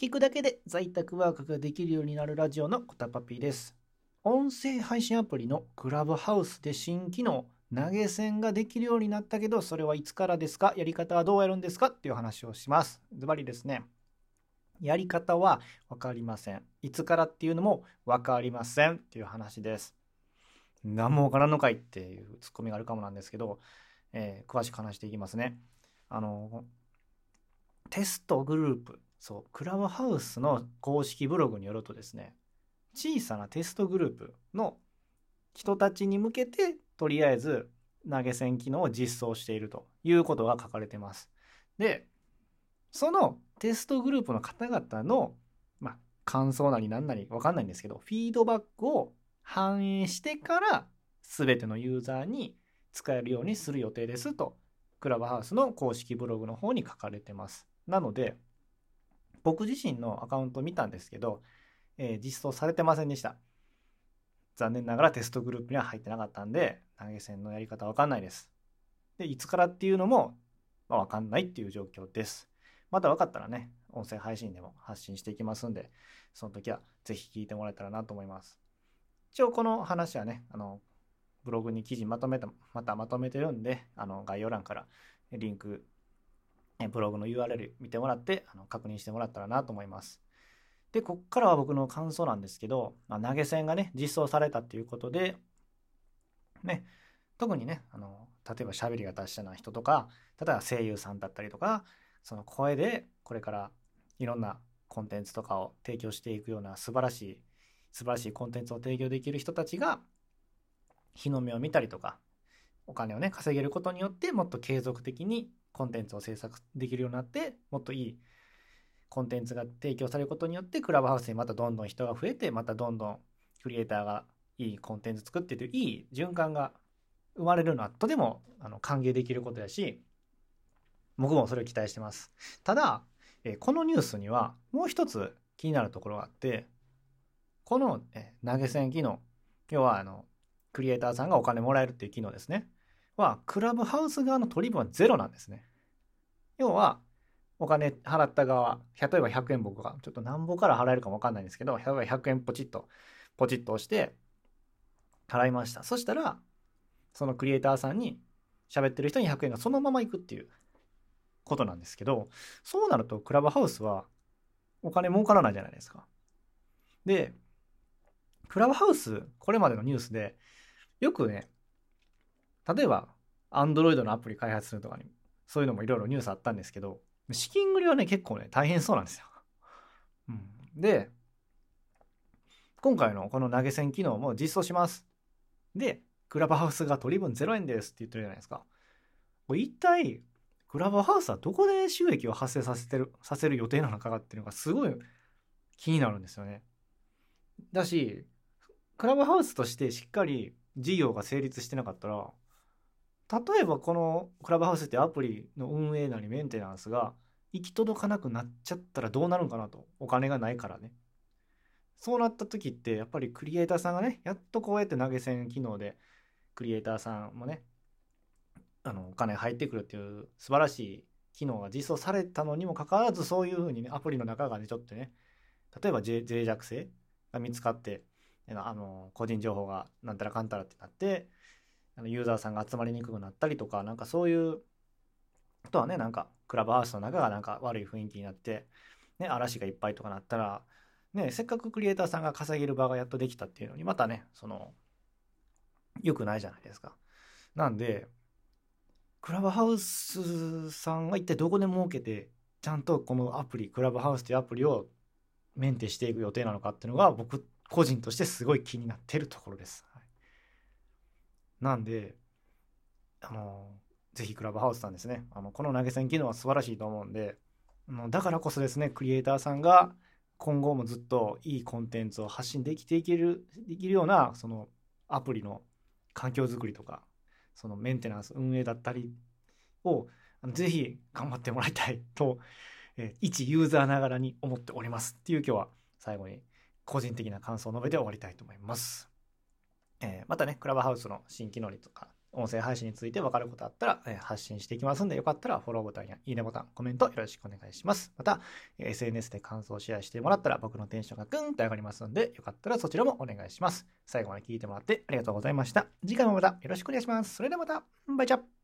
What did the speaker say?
聞くだけで在宅ワークができるようになるラジオのコタパピーです。音声配信アプリのクラブハウスで新機能投げ銭ができるようになったけどそれはいつからですか？やり方はどうやるんですか？っていう話をします。ズバリですね。やり方は分かりません。いつからっていうのも分かりませんっていう話です。何も分からんのかいっていうツッコミがあるかもなんですけど、えー、詳しく話していきますね。あの、テストグループ、そう、クラブハウスの公式ブログによるとですね、小さなテストグループの人たちに向けて、とりあえず投げ銭機能を実装しているということが書かれてます。で、そのテストグループの方々の、まあ、感想なり何なり分かんないんですけど、フィードバックを反映してから全てのユーザーに使えるようにする予定ですと、クラブハウスの公式ブログの方に書かれてます。なので、僕自身のアカウント見たんですけど、えー、実装されてませんでした。残念ながらテストグループには入ってなかったんで、投げ銭のやり方わかんないです。で、いつからっていうのも、まあ、わかんないっていう状況です。また分かったらね、音声配信でも発信していきますんで、その時はぜひ聞いてもらえたらなと思います。一応この話はね、あの、ブログに記事まとめた、またまとめてるんで、あの、概要欄からリンク、ブログの URL 見てもらって、あの確認してもらったらなと思います。で、こっからは僕の感想なんですけど、まあ、投げ銭がね、実装されたっていうことで、ね、特にね、あの、例えば喋りが達者な人とか、例えば声優さんだったりとか、その声でこれからいろんなコンテンツとかを提供していくような素晴らしい素晴らしいコンテンツを提供できる人たちが日の目を見たりとかお金をね稼げることによってもっと継続的にコンテンツを制作できるようになってもっといいコンテンツが提供されることによってクラブハウスにまたどんどん人が増えてまたどんどんクリエイターがいいコンテンツ作ってといういい循環が生まれるのはとてもあの歓迎できることやし僕もそれを期待してます。ただ、このニュースにはもう一つ気になるところがあって、この、投げ銭機能、要はあの、クリエイターさんがお金もらえるっていう機能ですね。は、クラブハウス側の取り分はゼロなんですね。要は、お金払った側、例えば100円僕が、ちょっと何ぼから払えるかもわかんないんですけど、例えば100円ポチッと、ポチッと押して、払いました。そしたら、そのクリエイターさんに喋ってる人に100円がそのまま行くっていうことなんですけど、そうなるとクラブハウスはお金儲からないじゃないですか。で、クラブハウス、これまでのニュースで、よくね、例えば、アンドロイドのアプリ開発するとかに、そういうのもいろいろニュースあったんですけど、資金繰りはね、結構ね、大変そうなんですよ。うん、で、今回のこの投げ銭機能も実装します。で、クラブハウスが取り分0円ですって言ってるじゃないですか。これ一体クラブハウスはどこで収益を発生させてる、させる予定なのかっていうのがすごい気になるんですよね。だし、クラブハウスとしてしっかり事業が成立してなかったら、例えばこのクラブハウスってアプリの運営なりメンテナンスが行き届かなくなっちゃったらどうなるんかなと。お金がないからね。そうなった時ってやっぱりクリエイターさんがね、やっとこうやって投げ銭機能でクリエイターさんもね、あのお金入ってくるっていう素晴らしい機能が実装されたのにもかかわらずそういうふうにねアプリの中がねちょっとね例えば脆弱性が見つかってあの個人情報がなんたらかんたらってなってあのユーザーさんが集まりにくくなったりとかなんかそういうあとはねなんかクラブハウスの中がなんか悪い雰囲気になって、ね、嵐がいっぱいとかなったら、ね、せっかくクリエイターさんが稼げる場がやっとできたっていうのにまたねその良くないじゃないですか。なんでクラブハウスさんは一体どこで儲けて、ちゃんとこのアプリ、クラブハウスというアプリをメンテしていく予定なのかっていうのが僕個人としてすごい気になってるところです。なんで、あの、ぜひクラブハウスさんですね、あのこの投げ銭機能は素晴らしいと思うんで、あのだからこそですね、クリエイターさんが今後もずっといいコンテンツを発信できていける、できるような、そのアプリの環境づくりとか、そのメンテナンス運営だったりをぜひ頑張ってもらいたい と、えー、一ユーザーながらに思っておりますっていう今日は最後に個人的な感想を述べて終わりたいと思います。えー、またね、クラブハウスの新機能とか音声配信について分かることあったら、え発信していきますんで、よかったらフォローボタンやいいねボタン、コメントよろしくお願いします。また、SNS で感想をシェアしてもらったら僕のテンションがぐんと上がりますんで、よかったらそちらもお願いします。最後まで聞いてもらってありがとうございました。次回もまたよろしくお願いします。それではまた、バイチャ